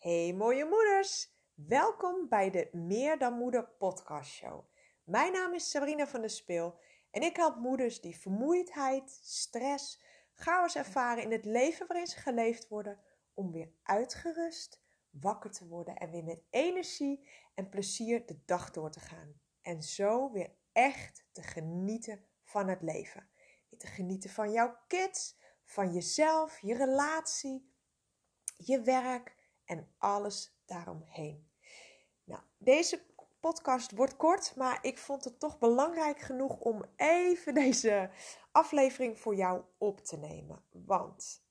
Hey mooie moeders, welkom bij de Meer dan Moeder podcast show. Mijn naam is Sabrina van der Speel en ik help moeders die vermoeidheid, stress, chaos ervaren in het leven waarin ze geleefd worden, om weer uitgerust, wakker te worden en weer met energie en plezier de dag door te gaan. En zo weer echt te genieten van het leven. Te genieten van jouw kids, van jezelf, je relatie, je werk en alles daaromheen. Nou, deze podcast wordt kort, maar ik vond het toch belangrijk genoeg om even deze aflevering voor jou op te nemen. Want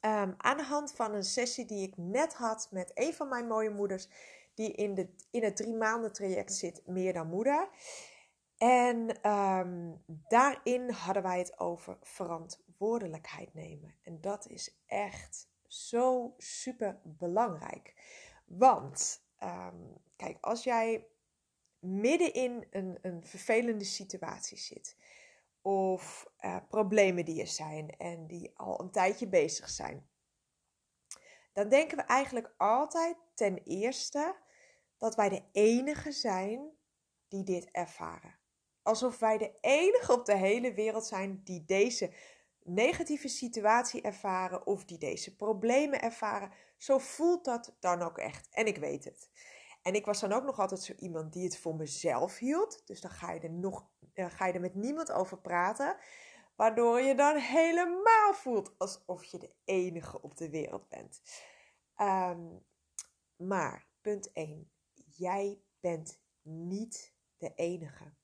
um, aan de hand van een sessie die ik net had met een van mijn mooie moeders, die in, de, in het drie maanden traject zit, meer dan moeder. En um, daarin hadden wij het over verantwoordelijkheid nemen. En dat is echt zo super belangrijk. Want, um, kijk, als jij midden in een, een vervelende situatie zit, of uh, problemen die er zijn en die al een tijdje bezig zijn, dan denken we eigenlijk altijd ten eerste dat wij de enige zijn die dit ervaren. Alsof wij de enige op de hele wereld zijn die deze negatieve situatie ervaren of die deze problemen ervaren. Zo voelt dat dan ook echt. En ik weet het. En ik was dan ook nog altijd zo iemand die het voor mezelf hield. Dus dan ga je er, nog, uh, ga je er met niemand over praten. Waardoor je dan helemaal voelt alsof je de enige op de wereld bent. Um, maar, punt 1. Jij bent niet de enige.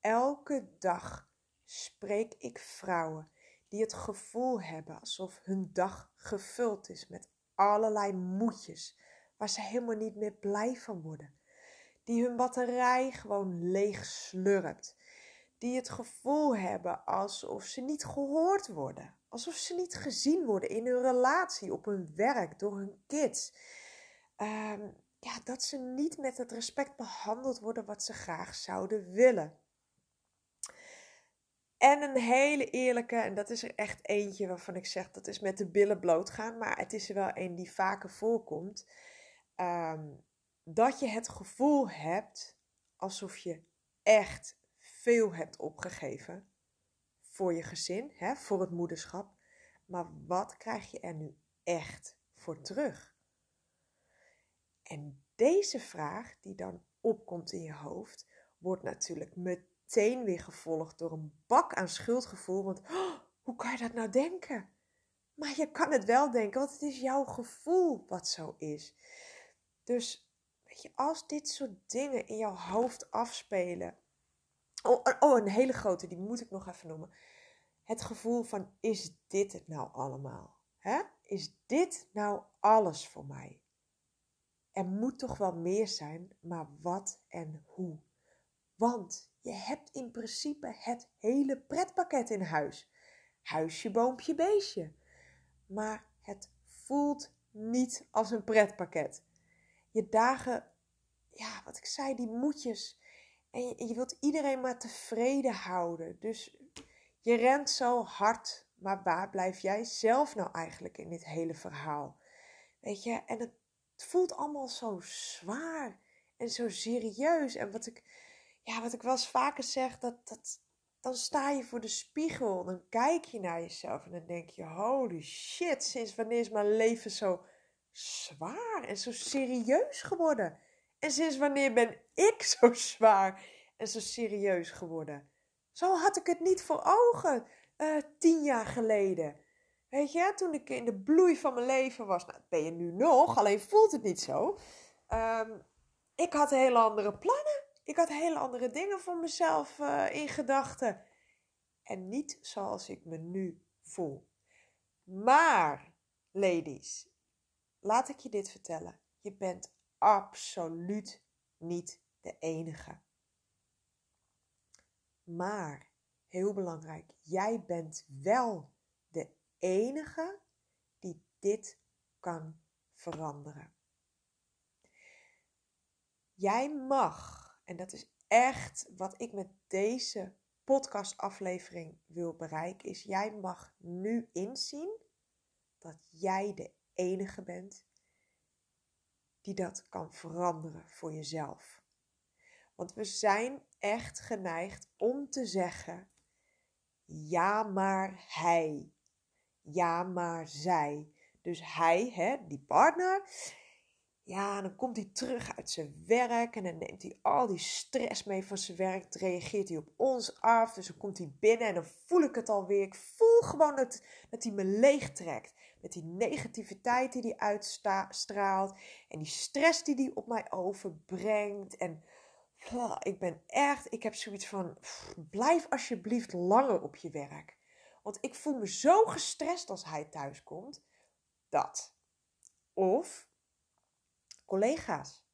Elke dag spreek ik vrouwen die het gevoel hebben alsof hun dag gevuld is met allerlei moedjes waar ze helemaal niet meer blij van worden. Die hun batterij gewoon leeg slurpt. Die het gevoel hebben alsof ze niet gehoord worden. Alsof ze niet gezien worden in hun relatie, op hun werk, door hun kids. Um, ja, dat ze niet met het respect behandeld worden wat ze graag zouden willen. En een hele eerlijke, en dat is er echt eentje waarvan ik zeg dat is met de billen bloot gaan, maar het is er wel een die vaker voorkomt. Um, dat je het gevoel hebt alsof je echt veel hebt opgegeven voor je gezin, hè, voor het moederschap. Maar wat krijg je er nu echt voor terug? En deze vraag die dan opkomt in je hoofd, wordt natuurlijk meteen meteen weer gevolgd door een bak aan schuldgevoel. Want oh, hoe kan je dat nou denken? Maar je kan het wel denken, want het is jouw gevoel wat zo is. Dus weet je, als dit soort dingen in jouw hoofd afspelen. Oh, oh, een hele grote, die moet ik nog even noemen. Het gevoel van: is dit het nou allemaal? Is dit nou alles voor mij? Er moet toch wel meer zijn, maar wat en hoe? Want je hebt in principe het hele pretpakket in huis. Huisje, boompje, beestje. Maar het voelt niet als een pretpakket. Je dagen, ja, wat ik zei, die moedjes. En je, je wilt iedereen maar tevreden houden. Dus je rent zo hard. Maar waar blijf jij zelf nou eigenlijk in dit hele verhaal? Weet je, en het voelt allemaal zo zwaar en zo serieus. En wat ik ja, wat ik wel eens vaker zeg, dat, dat, dan sta je voor de spiegel, dan kijk je naar jezelf en dan denk je, holy shit, sinds wanneer is mijn leven zo zwaar en zo serieus geworden? En sinds wanneer ben ik zo zwaar en zo serieus geworden? Zo had ik het niet voor ogen uh, tien jaar geleden. Weet je, toen ik in de bloei van mijn leven was, nou, dat ben je nu nog, alleen voelt het niet zo. Um, ik had hele andere plannen. Ik had hele andere dingen voor mezelf uh, in gedachten. En niet zoals ik me nu voel. Maar, ladies, laat ik je dit vertellen. Je bent absoluut niet de enige. Maar, heel belangrijk, jij bent wel de enige die dit kan veranderen. Jij mag en dat is echt wat ik met deze podcastaflevering wil bereiken. Is jij mag nu inzien dat jij de enige bent die dat kan veranderen voor jezelf. Want we zijn echt geneigd om te zeggen: ja, maar hij. Ja, maar zij. Dus hij, hè, die partner, ja, dan komt hij terug uit zijn werk en dan neemt hij al die stress mee van zijn werk. Dan reageert hij op ons af. Dus dan komt hij binnen en dan voel ik het alweer. Ik voel gewoon dat, dat hij me leegtrekt. Met die negativiteit die hij uitstraalt. En die stress die hij op mij overbrengt. En ik ben echt, ik heb zoiets van, blijf alsjeblieft langer op je werk. Want ik voel me zo gestrest als hij thuis komt. Dat. Of collega's.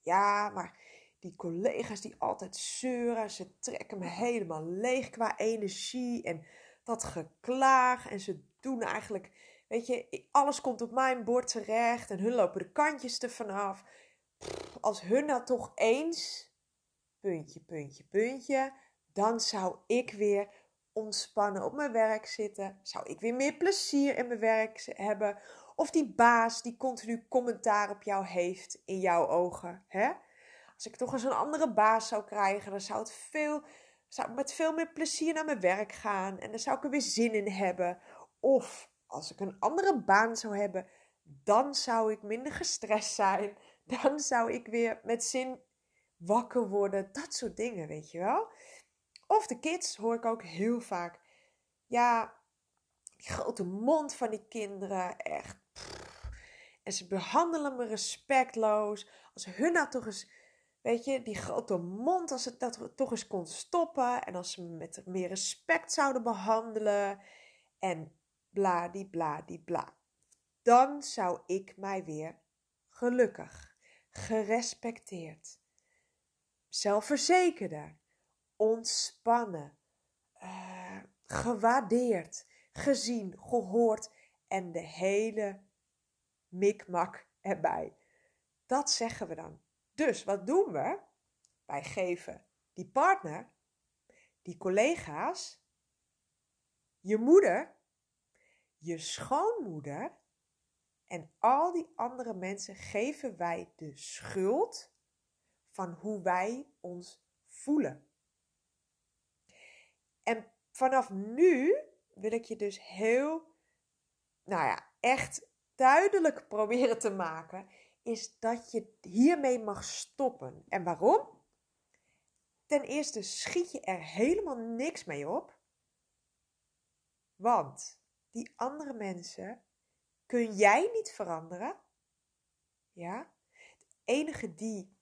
Ja, maar die collega's die altijd zeuren, ze trekken me helemaal leeg qua energie en dat geklaag en ze doen eigenlijk, weet je, alles komt op mijn bord terecht en hun lopen de kantjes er vanaf. Als hun nou toch eens, puntje, puntje, puntje, dan zou ik weer ontspannen op mijn werk zitten, zou ik weer meer plezier in mijn werk hebben of die baas die continu commentaar op jou heeft in jouw ogen. Hè? Als ik toch eens een andere baas zou krijgen, dan zou het veel, zou met veel meer plezier naar mijn werk gaan. En dan zou ik er weer zin in hebben. Of als ik een andere baan zou hebben, dan zou ik minder gestrest zijn. Dan zou ik weer met zin wakker worden. Dat soort dingen, weet je wel. Of de kids hoor ik ook heel vaak. Ja, die grote mond van die kinderen, echt en ze behandelen me respectloos. Als hun nou toch eens, weet je, die grote mond, als het dat toch eens kon stoppen. En als ze me met meer respect zouden behandelen. En bla die bla die bla. Dan zou ik mij weer gelukkig, gerespecteerd, zelfverzekerder, ontspannen, uh, gewaardeerd, gezien, gehoord en de hele mikmak erbij. Dat zeggen we dan. Dus wat doen we? Wij geven die partner, die collega's, je moeder, je schoonmoeder en al die andere mensen geven wij de schuld van hoe wij ons voelen. En vanaf nu wil ik je dus heel, nou ja, echt duidelijk proberen te maken, is dat je hiermee mag stoppen. En waarom? Ten eerste schiet je er helemaal niks mee op. Want die andere mensen kun jij niet veranderen. Ja? De enige die,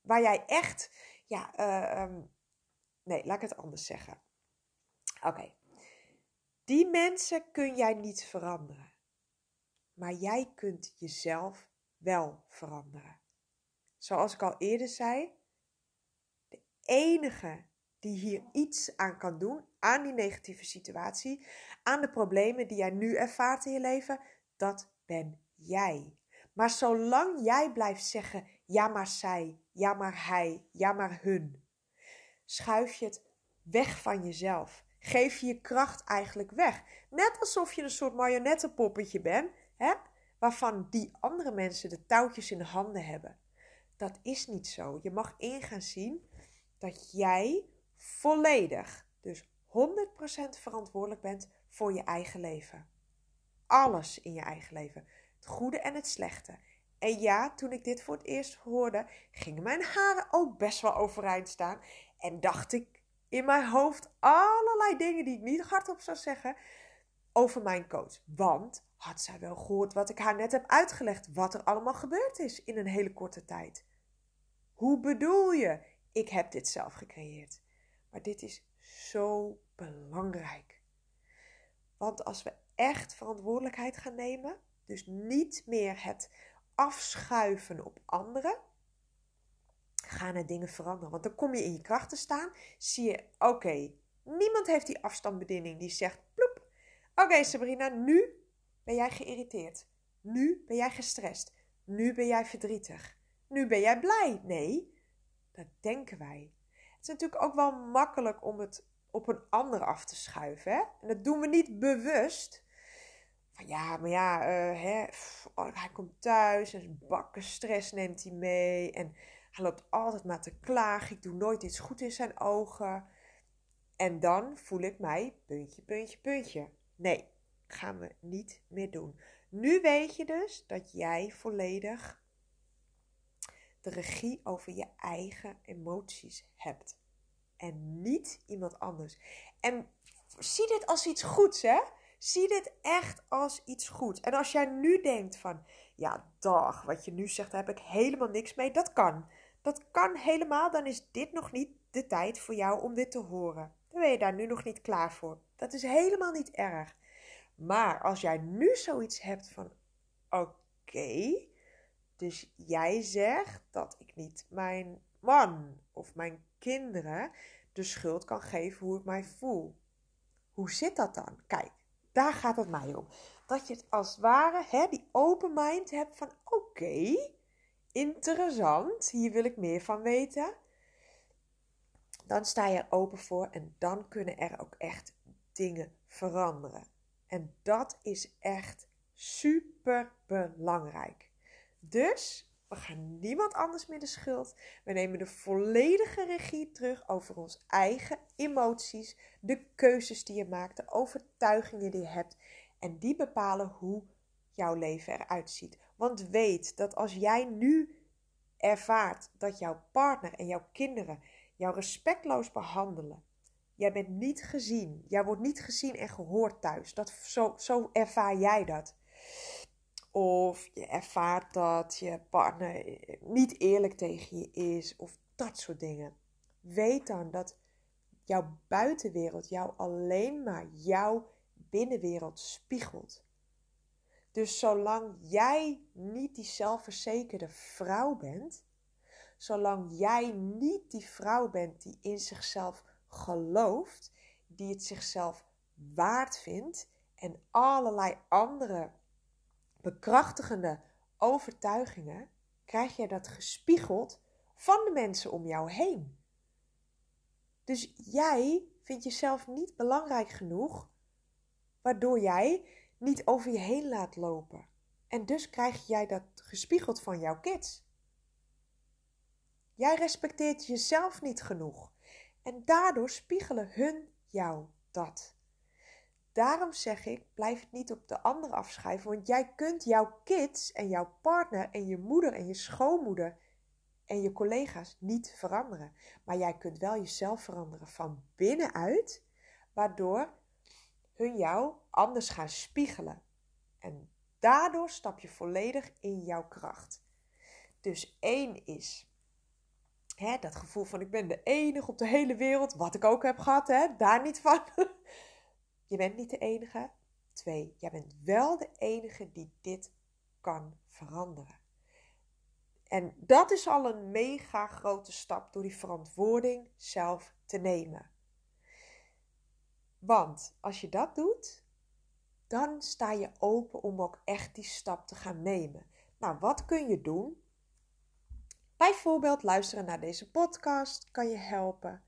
waar jij echt, ja, uh, um, nee, laat ik het anders zeggen. Oké. Die mensen kun jij niet veranderen maar jij kunt jezelf wel veranderen. Zoals ik al eerder zei, de enige die hier iets aan kan doen, aan die negatieve situatie, aan de problemen die jij nu ervaart in je leven, dat ben jij. Maar zolang jij blijft zeggen, ja maar zij, ja maar hij, ja maar hun, schuif je het weg van jezelf. Geef je je kracht eigenlijk weg. Net alsof je een soort marionettenpoppetje bent waarvan die andere mensen de touwtjes in de handen hebben. Dat is niet zo. Je mag in gaan zien dat jij volledig, dus 100% verantwoordelijk bent voor je eigen leven. Alles in je eigen leven. Het goede en het slechte. En ja, toen ik dit voor het eerst hoorde, gingen mijn haren ook best wel overeind staan. En dacht ik in mijn hoofd allerlei dingen die ik niet hardop zou zeggen over mijn coach. Want had zij wel gehoord wat ik haar net heb uitgelegd, wat er allemaal gebeurd is in een hele korte tijd? Hoe bedoel je? Ik heb dit zelf gecreëerd. Maar dit is zo belangrijk. Want als we echt verantwoordelijkheid gaan nemen, dus niet meer het afschuiven op anderen, gaan er dingen veranderen. Want dan kom je in je kracht te staan, zie je, oké, niemand heeft die afstandsbediening die zegt, ploep, oké Sabrina, nu ben jij geïrriteerd. Nu ben jij gestrest. Nu ben jij verdrietig. Nu ben jij blij. Nee, dat denken wij. Het is natuurlijk ook wel makkelijk om het op een ander af te schuiven. Hè? En dat doen we niet bewust. van ja, maar ja, uh, hè, oh, hij komt thuis en bakken stress neemt hij mee. En hij loopt altijd maar te klagen. Ik doe nooit iets goed in zijn ogen. En dan voel ik mij puntje, puntje, puntje. Nee, gaan we niet meer doen. Nu weet je dus dat jij volledig de regie over je eigen emoties hebt. En niet iemand anders. En zie dit als iets goeds, hè? Zie dit echt als iets goeds. En als jij nu denkt van, ja, dag, wat je nu zegt, daar heb ik helemaal niks mee. Dat kan. Dat kan helemaal. Dan is dit nog niet de tijd voor jou om dit te horen. Dan ben je daar nu nog niet klaar voor. Dat is helemaal niet erg. Maar als jij nu zoiets hebt van: oké, dus jij zegt dat ik niet mijn man of mijn kinderen de schuld kan geven hoe ik mij voel. Hoe zit dat dan? Kijk, daar gaat het mij om. Dat je het als het ware, hè, die open mind hebt van oké, interessant, hier wil ik meer van weten. Dan sta je er open voor en dan kunnen er ook echt dingen veranderen. En dat is echt super belangrijk. Dus we gaan niemand anders meer de schuld. We nemen de volledige regie terug over onze eigen emoties, de keuzes die je maakt, de overtuigingen die je hebt. En die bepalen hoe jouw leven eruit ziet. Want weet dat als jij nu ervaart dat jouw partner en jouw kinderen jou respectloos behandelen, Jij bent niet gezien. Jij wordt niet gezien en gehoord thuis. Dat, zo, zo ervaar jij dat. Of je ervaart dat je partner niet eerlijk tegen je is. Of dat soort dingen. Weet dan dat jouw buitenwereld jou alleen maar jouw binnenwereld spiegelt. Dus zolang jij niet die zelfverzekerde vrouw bent, zolang jij niet die vrouw bent die in zichzelf gelooft, die het zichzelf waard vindt en allerlei andere bekrachtigende overtuigingen, krijg je dat gespiegeld van de mensen om jou heen. Dus jij vindt jezelf niet belangrijk genoeg, waardoor jij niet over je heen laat lopen. En dus krijg jij dat gespiegeld van jouw kids. Jij respecteert jezelf niet genoeg. En daardoor spiegelen hun jou dat. Daarom zeg ik, blijf het niet op de ander afschuiven, want jij kunt jouw kids en jouw partner en je moeder en je schoonmoeder en je collega's niet veranderen. Maar jij kunt wel jezelf veranderen van binnenuit, waardoor hun jou anders gaan spiegelen. En daardoor stap je volledig in jouw kracht. Dus één is Hè, dat gevoel van ik ben de enige op de hele wereld, wat ik ook heb gehad, hè, daar niet van. Je bent niet de enige. Twee, jij bent wel de enige die dit kan veranderen. En dat is al een mega grote stap door die verantwoording zelf te nemen. Want als je dat doet, dan sta je open om ook echt die stap te gaan nemen. Nou, wat kun je doen? Bijvoorbeeld luisteren naar deze podcast kan je helpen.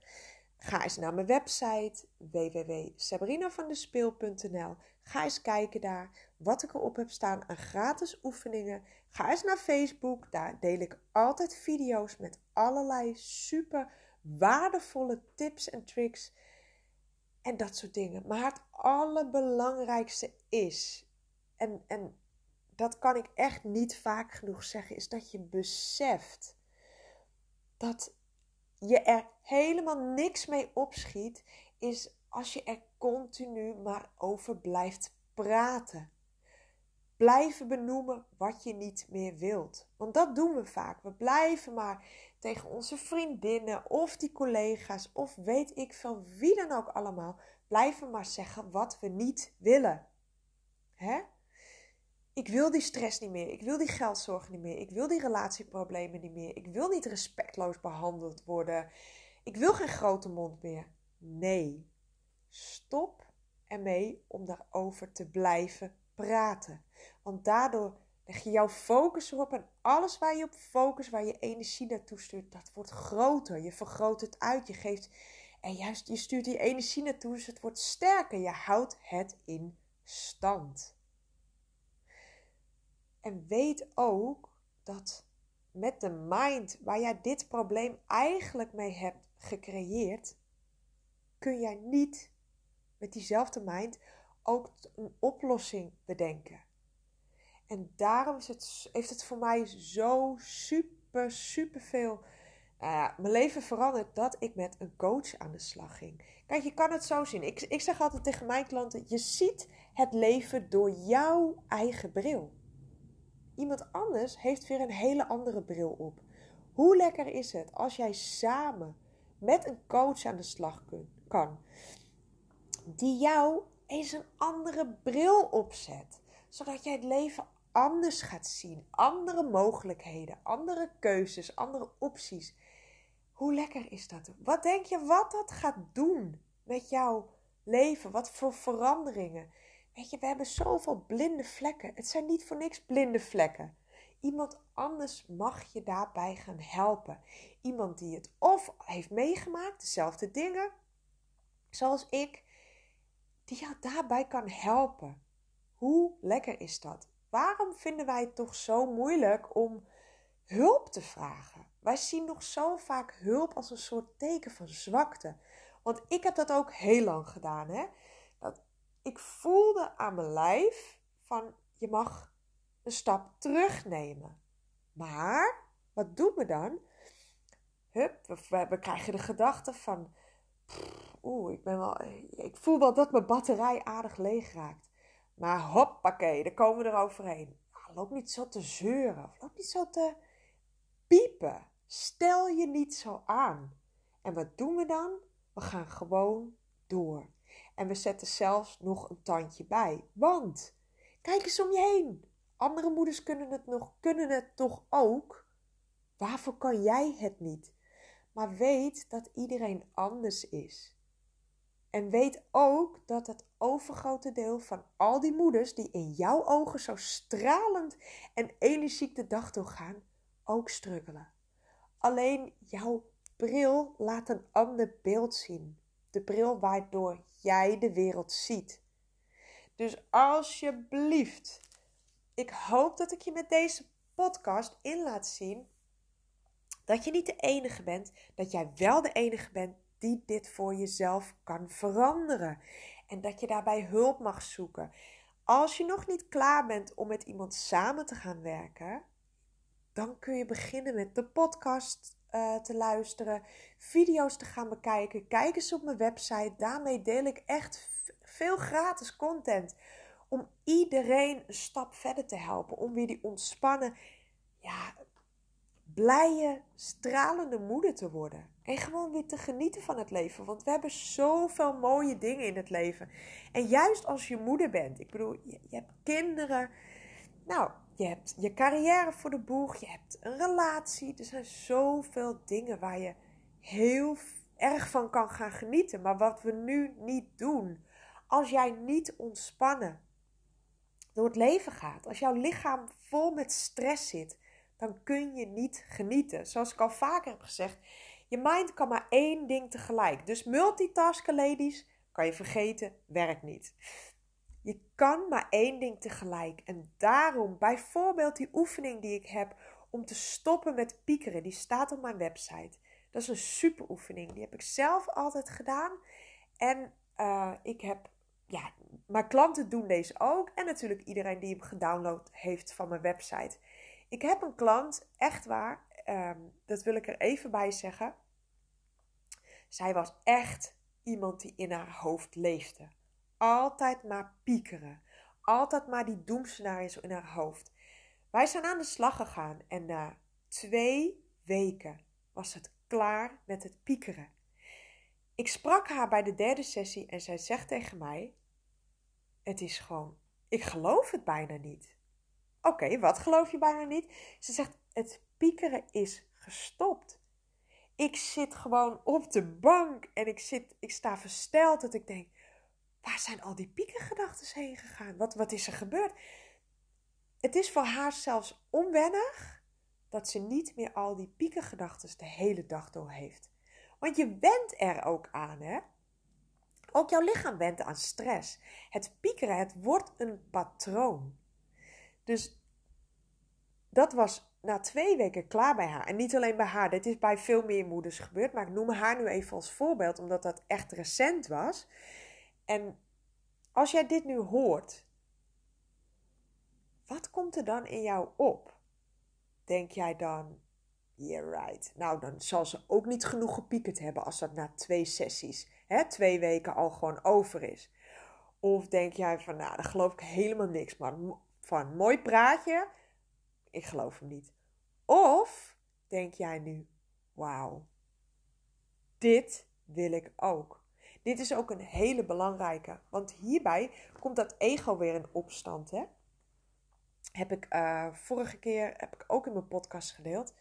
Ga eens naar mijn website www.sabrinavandespeel.nl. Ga eens kijken daar wat ik erop heb staan aan gratis oefeningen. Ga eens naar Facebook, daar deel ik altijd video's met allerlei super waardevolle tips en tricks en dat soort dingen. Maar het allerbelangrijkste is, en, en dat kan ik echt niet vaak genoeg zeggen, is dat je beseft dat je er helemaal niks mee opschiet, is als je er continu maar over blijft praten. Blijven benoemen wat je niet meer wilt. Want dat doen we vaak. We blijven maar tegen onze vriendinnen of die collega's of weet ik veel wie dan ook allemaal, blijven maar zeggen wat we niet willen. Hè? Ik wil die stress niet meer. Ik wil die geldzorgen niet meer. Ik wil die relatieproblemen niet meer. Ik wil niet respectloos behandeld worden. Ik wil geen grote mond meer. Nee. Stop ermee om daarover te blijven praten. Want daardoor leg je jouw focus erop en alles waar je op focus, waar je energie naartoe stuurt, dat wordt groter. Je vergroot het uit. Je geeft en juist je stuurt die energie naartoe, dus het wordt sterker. Je houdt het in stand. En weet ook dat met de mind waar jij dit probleem eigenlijk mee hebt gecreëerd, kun jij niet met diezelfde mind ook een oplossing bedenken. En daarom is het, heeft het voor mij zo super, super veel. Nou mijn leven veranderd dat ik met een coach aan de slag ging. Kijk, je kan het zo zien. Ik, ik zeg altijd tegen mijn klanten: je ziet het leven door jouw eigen bril. Iemand anders heeft weer een hele andere bril op. Hoe lekker is het als jij samen met een coach aan de slag kan, die jou eens een andere bril opzet, zodat jij het leven anders gaat zien, andere mogelijkheden, andere keuzes, andere opties. Hoe lekker is dat? Wat denk je wat dat gaat doen met jouw leven? Wat voor veranderingen? Weet je, we hebben zoveel blinde vlekken. Het zijn niet voor niks blinde vlekken. Iemand anders mag je daarbij gaan helpen. Iemand die het of heeft meegemaakt, dezelfde dingen, zoals ik, die jou daarbij kan helpen. Hoe lekker is dat? Waarom vinden wij het toch zo moeilijk om hulp te vragen? Wij zien nog zo vaak hulp als een soort teken van zwakte. Want ik heb dat ook heel lang gedaan. Hè? Ik voelde aan mijn lijf van je mag een stap terugnemen. Maar wat doen we dan? Hup, we, krijgen de gedachte van oeh, ik ben wel, ik voel wel dat mijn batterij aardig leeg raakt. Maar hoppakee, daar komen we er overheen. loop niet zo te zeuren. Loop niet zo te piepen. Stel je niet zo aan. En wat doen we dan? We gaan gewoon door. En we zetten zelfs nog een tandje bij. Want, kijk eens om je heen. Andere moeders kunnen het, nog, kunnen het toch ook? Waarvoor kan jij het niet? Maar weet dat iedereen anders is. En weet ook dat het overgrote deel van al die moeders die in jouw ogen zo stralend en energiek de dag doorgaan, ook struggelen. Alleen jouw bril laat een ander beeld zien. De bril waardoor jij de wereld ziet. Dus alsjeblieft, ik hoop dat ik je met deze podcast in laat zien dat je niet de enige bent, dat jij wel de enige bent die dit voor jezelf kan veranderen. En dat je daarbij hulp mag zoeken. Als je nog niet klaar bent om met iemand samen te gaan werken, dan kun je beginnen met de podcast uh, te luisteren, video's te gaan bekijken. Kijk eens op mijn website. Daarmee deel ik echt veel gratis content. Om iedereen een stap verder te helpen. Om weer die ontspannen, ja, blije, stralende moeder te worden. En gewoon weer te genieten van het leven. Want we hebben zoveel mooie dingen in het leven. En juist als je moeder bent. Ik bedoel, je hebt kinderen. Nou, je hebt je carrière voor de boeg. Je hebt een relatie. Er zijn zoveel dingen waar je heel erg van kan gaan genieten. Maar wat we nu niet doen. Als jij niet ontspannen door het leven gaat. Als jouw lichaam vol met stress zit dan kun je niet genieten. Zoals ik al vaker heb gezegd, je mind kan maar één ding tegelijk. Dus multitasken, ladies, kan je vergeten, werkt niet. Je kan maar één ding tegelijk. En daarom, bijvoorbeeld die oefening die ik heb om te stoppen met piekeren, die staat op mijn website. Dat is een super oefening. Die heb ik zelf altijd gedaan. En uh, ik heb, ja, mijn klanten doen deze ook. En natuurlijk iedereen die hem gedownload heeft van mijn website. Ik heb een klant, echt waar, ehm, dat wil ik er even bij zeggen. Zij was echt iemand die in haar hoofd leefde. Altijd maar piekeren. Altijd maar die doemscenario's in haar hoofd. Wij zijn aan de slag gegaan en na twee weken was het klaar met het piekeren. Ik sprak haar bij de derde sessie en zij zegt tegen mij: Het is gewoon, ik geloof het bijna niet. Oké, wat geloof je bijna niet? Ze zegt: Het piekeren is gestopt. Ik zit gewoon op de bank en ik, zit, ik sta versteld dat ik denk: waar zijn al die piekergedachten heen gegaan? Wat, wat is er gebeurd? Het is voor haar zelfs onwennig dat ze niet meer al die piekergedachten de hele dag door heeft. Want je went er ook aan, hè? Ook jouw lichaam went aan stress. Het piekeren, het wordt een patroon. Dus dat was na twee weken klaar bij haar. En niet alleen bij haar, dit is bij veel meer moeders gebeurd. Maar ik noem haar nu even als voorbeeld, omdat dat echt recent was. En als jij dit nu hoort, wat komt er dan in jou op? Denk jij dan, yeah right. Nou, dan zal ze ook niet genoeg gepiekerd hebben als dat na twee sessies, hè, twee weken al gewoon over is. Of denk jij van, nou, daar geloof ik helemaal niks maar van. Mooi praatje, ik geloof hem niet. Of denk jij nu, wauw, dit wil ik ook. Dit is ook een hele belangrijke, want hierbij komt dat ego weer in opstand. Hè? Heb ik uh, vorige keer heb ik ook in mijn podcast gedeeld.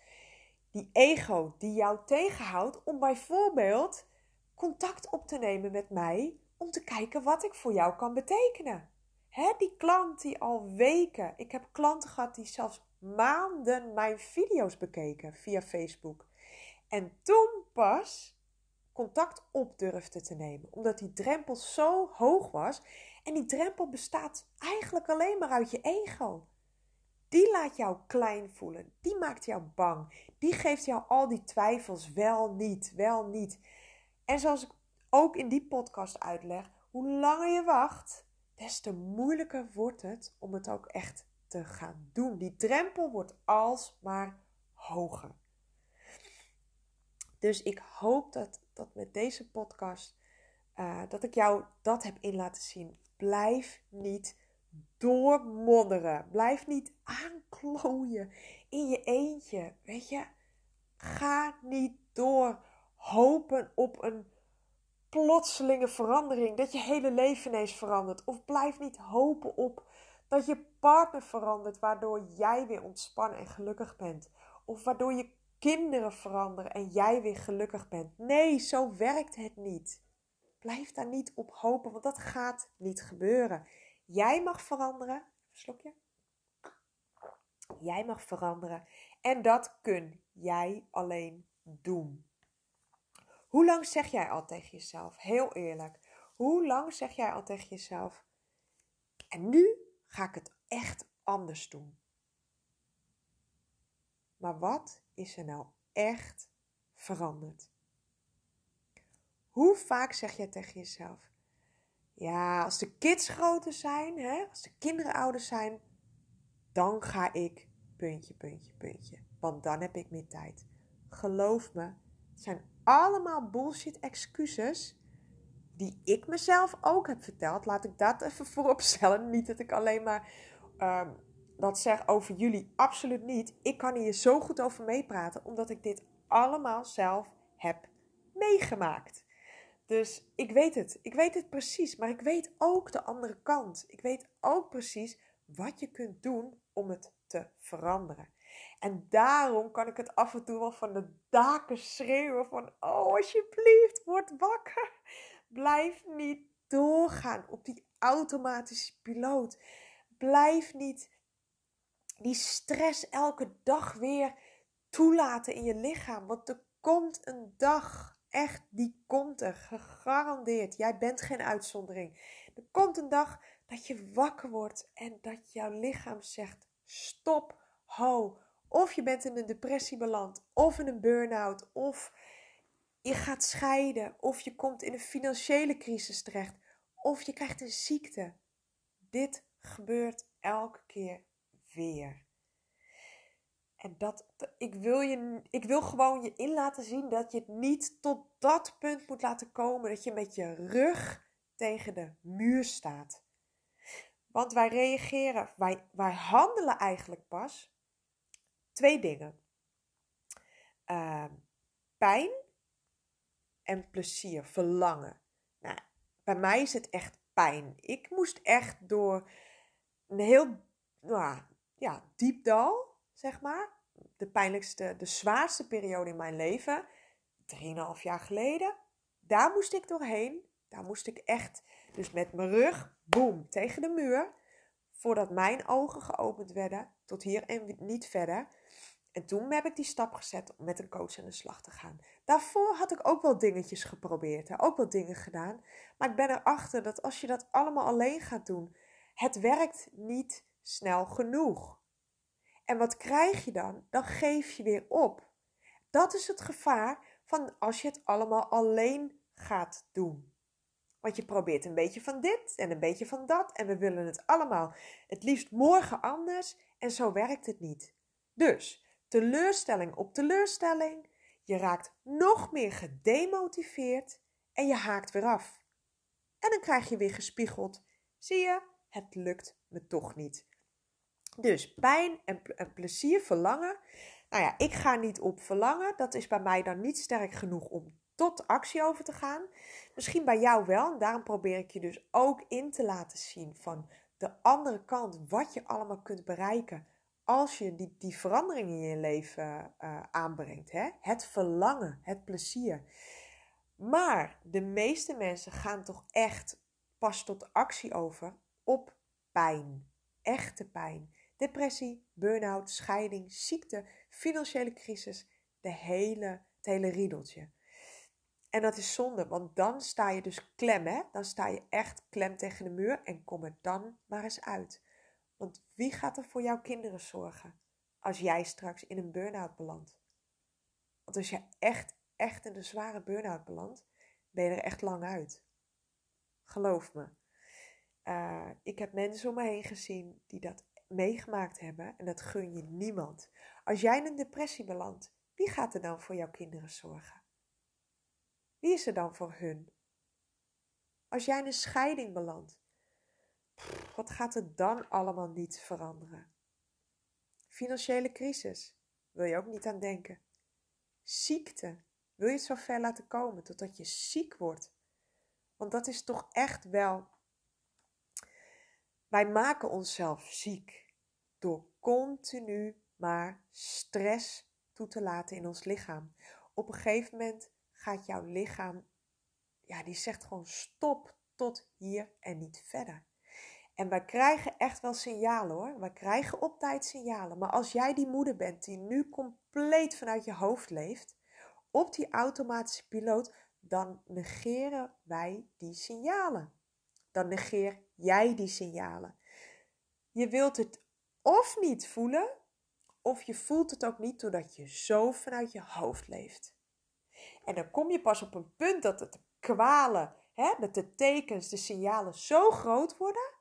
Die ego die jou tegenhoudt om bijvoorbeeld contact op te nemen met mij om te kijken wat ik voor jou kan betekenen. Hè, die klant die al weken, ik heb klanten gehad die zelfs maanden mijn video's bekeken via Facebook. En toen pas contact op durfde te nemen, omdat die drempel zo hoog was. En die drempel bestaat eigenlijk alleen maar uit je ego. Die laat jou klein voelen, die maakt jou bang, die geeft jou al die twijfels wel niet, wel niet. En zoals ik ook in die podcast uitleg, hoe langer je wacht, des te moeilijker wordt het om het ook echt te gaan doen. Die drempel wordt alsmaar hoger. Dus ik hoop dat, dat met deze podcast, uh, dat ik jou dat heb in laten zien. Blijf niet doormodderen. Blijf niet aanklooien in je eentje. Weet je, ga niet door hopen op een plotselinge verandering. Dat je hele leven ineens verandert. Of blijf niet hopen op dat je partner verandert, waardoor jij weer ontspannen en gelukkig bent. Of waardoor je kinderen veranderen en jij weer gelukkig bent. Nee, zo werkt het niet. Blijf daar niet op hopen, want dat gaat niet gebeuren. Jij mag veranderen. Slokje. Jij mag veranderen. En dat kun jij alleen doen. Hoe lang zeg jij al tegen jezelf? Heel eerlijk. Hoe lang zeg jij al tegen jezelf? En nu ga ik het echt anders doen. Maar wat is er nou echt veranderd? Hoe vaak zeg je tegen jezelf: Ja, als de kids groter zijn, hè, als de kinderen ouder zijn, dan ga ik puntje, puntje, puntje. Want dan heb ik meer tijd. Geloof me, het zijn allemaal bullshit excuses die ik mezelf ook heb verteld. Laat ik dat even voorop stellen. Niet dat ik alleen maar uh, dat zeg over jullie. Absoluut niet. Ik kan hier zo goed over meepraten, omdat ik dit allemaal zelf heb meegemaakt. Dus ik weet het. Ik weet het precies. Maar ik weet ook de andere kant. Ik weet ook precies wat je kunt doen om het te veranderen. En daarom kan ik het af en toe wel van de daken schreeuwen van... Oh, alsjeblieft, word wakker. Blijf niet doorgaan op die automatische piloot. Blijf niet die stress elke dag weer toelaten in je lichaam. Want er komt een dag, echt, die komt er, gegarandeerd. Jij bent geen uitzondering. Er komt een dag dat je wakker wordt en dat jouw lichaam zegt: stop, ho. Of je bent in een depressie beland, of in een burn-out, of je gaat scheiden of je komt in een financiële crisis terecht of je krijgt een ziekte. Dit gebeurt elke keer weer. En dat, ik, wil je, ik wil gewoon je in laten zien dat je het niet tot dat punt moet laten komen dat je met je rug tegen de muur staat. Want wij reageren, wij, wij handelen eigenlijk pas twee dingen: uh, pijn en plezier, verlangen. Nou, bij mij is het echt pijn. Ik moest echt door een heel nou, ja, diep dal, zeg maar. De pijnlijkste, de zwaarste periode in mijn leven. Drieënhalf jaar geleden. Daar moest ik doorheen. Daar moest ik echt, dus met mijn rug, boem, tegen de muur. Voordat mijn ogen geopend werden, tot hier en niet verder. En toen heb ik die stap gezet om met een coach aan de slag te gaan. Daarvoor had ik ook wel dingetjes geprobeerd, ook wel dingen gedaan. Maar ik ben erachter dat als je dat allemaal alleen gaat doen, het werkt niet snel genoeg. En wat krijg je dan? Dan geef je weer op. Dat is het gevaar van als je het allemaal alleen gaat doen. Want je probeert een beetje van dit en een beetje van dat en we willen het allemaal het liefst morgen anders en zo werkt het niet. Dus teleurstelling op teleurstelling, je raakt nog meer gedemotiveerd en je haakt weer af. En dan krijg je weer gespiegeld: zie je, het lukt me toch niet. Dus pijn en, plezier, verlangen. Nou ja, ik ga niet op verlangen. Dat is bij mij dan niet sterk genoeg om tot actie over te gaan. Misschien bij jou wel. En daarom probeer ik je dus ook in te laten zien van de andere kant. Wat je allemaal kunt bereiken als je die, die verandering in je leven uh, aanbrengt. Hè? Het verlangen, het plezier. Maar de meeste mensen gaan toch echt pas tot actie over op pijn. Echte pijn. Depressie, burn-out, scheiding, ziekte, financiële crisis. De hele, het hele riedeltje. En dat is zonde, want dan sta je dus klem, hè? Dan sta je echt klem tegen de muur en kom er dan maar eens uit. Want wie gaat er voor jouw kinderen zorgen als jij straks in een burn-out belandt? Want als je echt, echt in een zware burn-out belandt, ben je er echt lang uit. Geloof me. Uh, ik heb mensen om me heen gezien die dat meegemaakt hebben en dat gun je niemand. Als jij in een depressie belandt, wie gaat er dan voor jouw kinderen zorgen? Wie is er dan voor hun? Als jij in een scheiding belandt, wat gaat er dan allemaal niet veranderen? Financiële crisis, wil je ook niet aan denken. Ziekte, wil je het zo ver laten komen totdat je ziek wordt? Want dat is toch echt wel. Wij maken onszelf ziek door continu maar stress toe te laten in ons lichaam. Op een gegeven moment gaat jouw lichaam, ja, die zegt gewoon stop tot hier en niet verder. En wij krijgen echt wel signalen hoor. Wij krijgen op tijd signalen. Maar als jij die moeder bent die nu compleet vanuit je hoofd leeft, op die automatische piloot, dan negeren wij die signalen. Dan negeer jij die signalen. Je wilt het of niet voelen, of je voelt het ook niet doordat je zo vanuit je hoofd leeft. En dan kom je pas op een punt dat het kwalen, hè, dat de tekens, de signalen zo groot worden,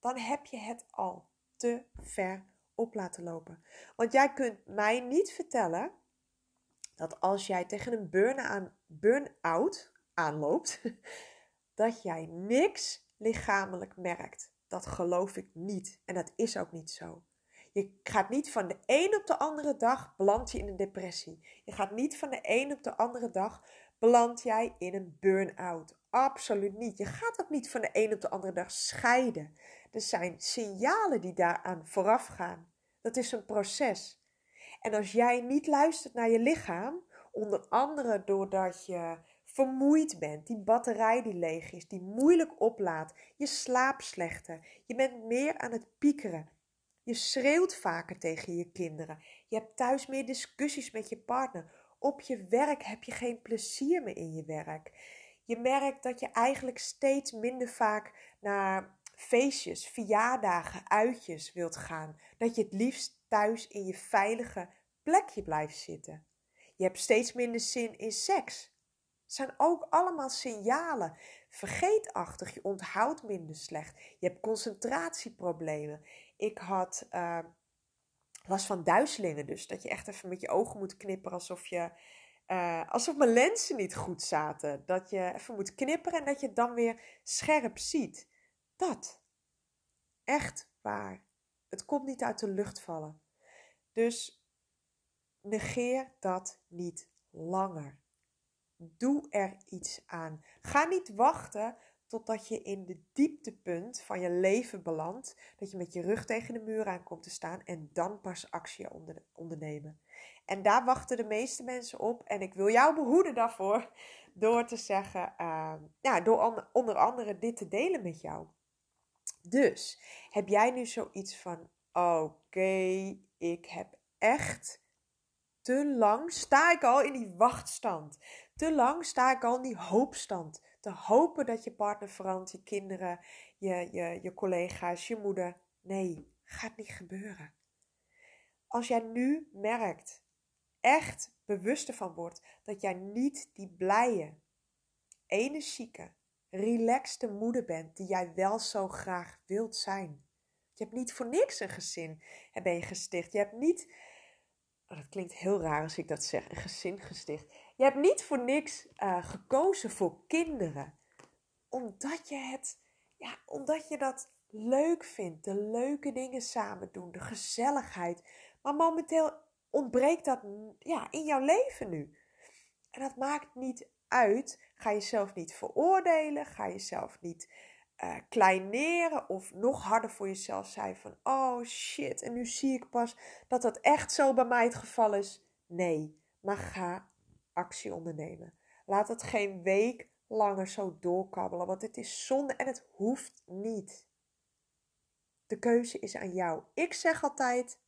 dan heb je het al te ver op laten lopen. Want jij kunt mij niet vertellen dat als jij tegen een burn-out aanloopt, dat jij niks lichamelijk merkt. Dat geloof ik niet. En dat is ook niet zo. Je gaat niet van de een op de andere dag beland je in een depressie. Je gaat niet van de een op de andere dag beland jij in een burn-out. Absoluut niet. Je gaat ook niet van de een op de andere dag scheiden. Er zijn signalen die daaraan vooraf gaan. Dat is een proces. En als jij niet luistert naar je lichaam, onder andere doordat je vermoeid bent, die batterij die leeg is, die moeilijk oplaadt, je slaapt slechter, je bent meer aan het piekeren, je schreeuwt vaker tegen je kinderen, je hebt thuis meer discussies met je partner, op je werk heb je geen plezier meer in je werk. Je merkt dat je eigenlijk steeds minder vaak naar feestjes, verjaardagen, uitjes wilt gaan. Dat je het liefst thuis in je veilige plekje blijft zitten. Je hebt steeds minder zin in seks. Zijn ook allemaal signalen. Vergeetachtig, je onthoudt minder slecht. Je hebt concentratieproblemen. Ik had uh, last van duizelingen, dus dat je echt even met je ogen moet knipperen alsof je. Uh, alsof mijn lenzen niet goed zaten. Dat je even moet knipperen en dat je het dan weer scherp ziet. Dat. Echt waar. Het komt niet uit de lucht vallen. Dus negeer dat niet langer. Doe er iets aan. Ga niet wachten totdat je in de dieptepunt van je leven belandt, dat je met je rug tegen de muur aan komt te staan en dan pas actie onder, ondernemen. En daar wachten de meeste mensen op en ik wil jou behoeden daarvoor door te zeggen, uh, ja, door onder andere dit te delen met jou. Dus heb jij nu zoiets van: oké, ik heb echt te lang sta ik al in die wachtstand. Te lang sta ik al in die hoopstand. Te hopen dat je partner verandert, je kinderen, je, je, je collega's, je moeder. Nee, gaat niet gebeuren. als jij nu merkt, echt bewust ervan wordt, dat jij niet die blije, energieke, relaxte moeder bent die jij wel zo graag wilt zijn. Je hebt niet voor niks een gezin ben je gesticht. Je hebt niet, oh, dat klinkt heel raar als ik dat zeg, een gezin gesticht. Je hebt niet voor niks uh, gekozen voor kinderen. Omdat je het, ja, omdat je dat leuk vindt. De leuke dingen samen doen, de gezelligheid. Maar momenteel ontbreekt dat ja, in jouw leven nu. En dat maakt niet uit. Ga jezelf niet veroordelen. Ga jezelf niet uh, kleineren of nog harder voor jezelf zijn van oh shit en nu zie ik pas dat dat echt zo bij mij het geval is. Nee, maar ga actie ondernemen. Laat het geen week langer zo doorkabbelen, want het is zonde en het hoeft niet. De keuze is aan jou. Ik zeg altijd: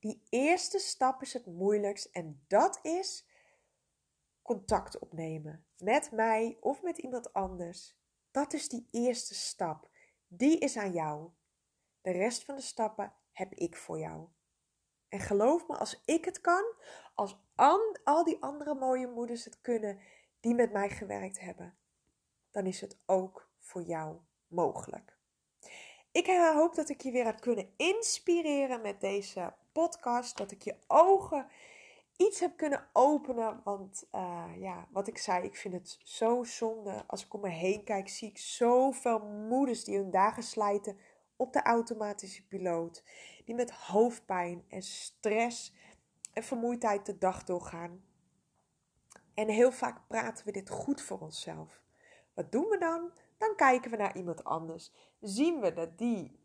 die eerste stap is het moeilijkst en dat is contact opnemen met mij of met iemand anders. Dat is die eerste stap. Die is aan jou. De rest van de stappen heb ik voor jou. En geloof me, als ik het kan, als al die andere mooie moeders het kunnen die met mij gewerkt hebben, dan is het ook voor jou mogelijk. Ik hoop dat ik je weer heb kunnen inspireren met deze podcast. Dat ik je ogen iets heb kunnen openen. Want uh, ja, wat ik zei, ik vind het zo zonde. Als ik om me heen kijk, zie ik zoveel moeders die hun dagen slijten op de automatische piloot. Die met hoofdpijn en stress en vermoeidheid de dag doorgaan. En heel vaak praten we dit goed voor onszelf. Wat doen we dan? Dan kijken we naar iemand anders. Zien we dat die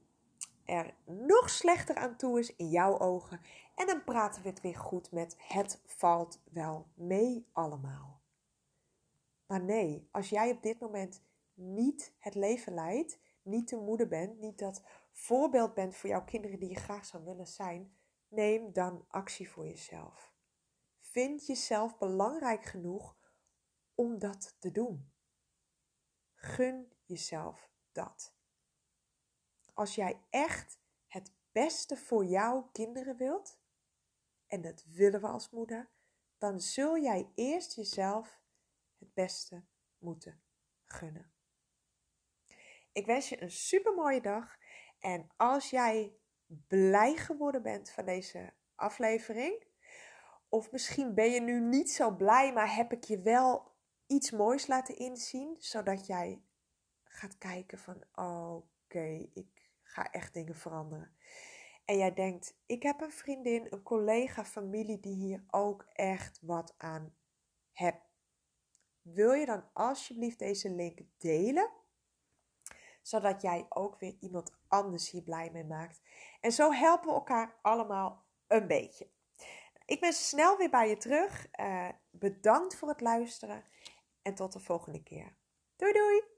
er nog slechter aan toe is in jouw ogen. En dan praten we het weer goed met het valt wel mee allemaal. Maar nee, als jij op dit moment niet het leven leidt, niet de moeder bent, niet dat voorbeeld bent voor jouw kinderen die je graag zou willen zijn, neem dan actie voor jezelf. Vind jezelf belangrijk genoeg om dat te doen. Gun jezelf dat. Als jij echt het beste voor jouw kinderen wilt, en dat willen we als moeder, dan zul jij eerst jezelf het beste moeten gunnen. Ik wens je een super mooie dag. En als jij blij geworden bent van deze aflevering, of misschien ben je nu niet zo blij, maar heb ik je wel iets moois laten inzien, zodat jij gaat kijken van oké, ik ga echt dingen veranderen en jij denkt, ik heb een vriendin, een collega, familie die hier ook echt wat aan hebt. Wil je dan alsjeblieft deze link delen? Zodat jij ook weer iemand anders hier blij mee maakt. En zo helpen we elkaar allemaal een beetje. Ik ben snel weer bij je terug. Uh, bedankt voor het luisteren en tot de volgende keer. Doei doei!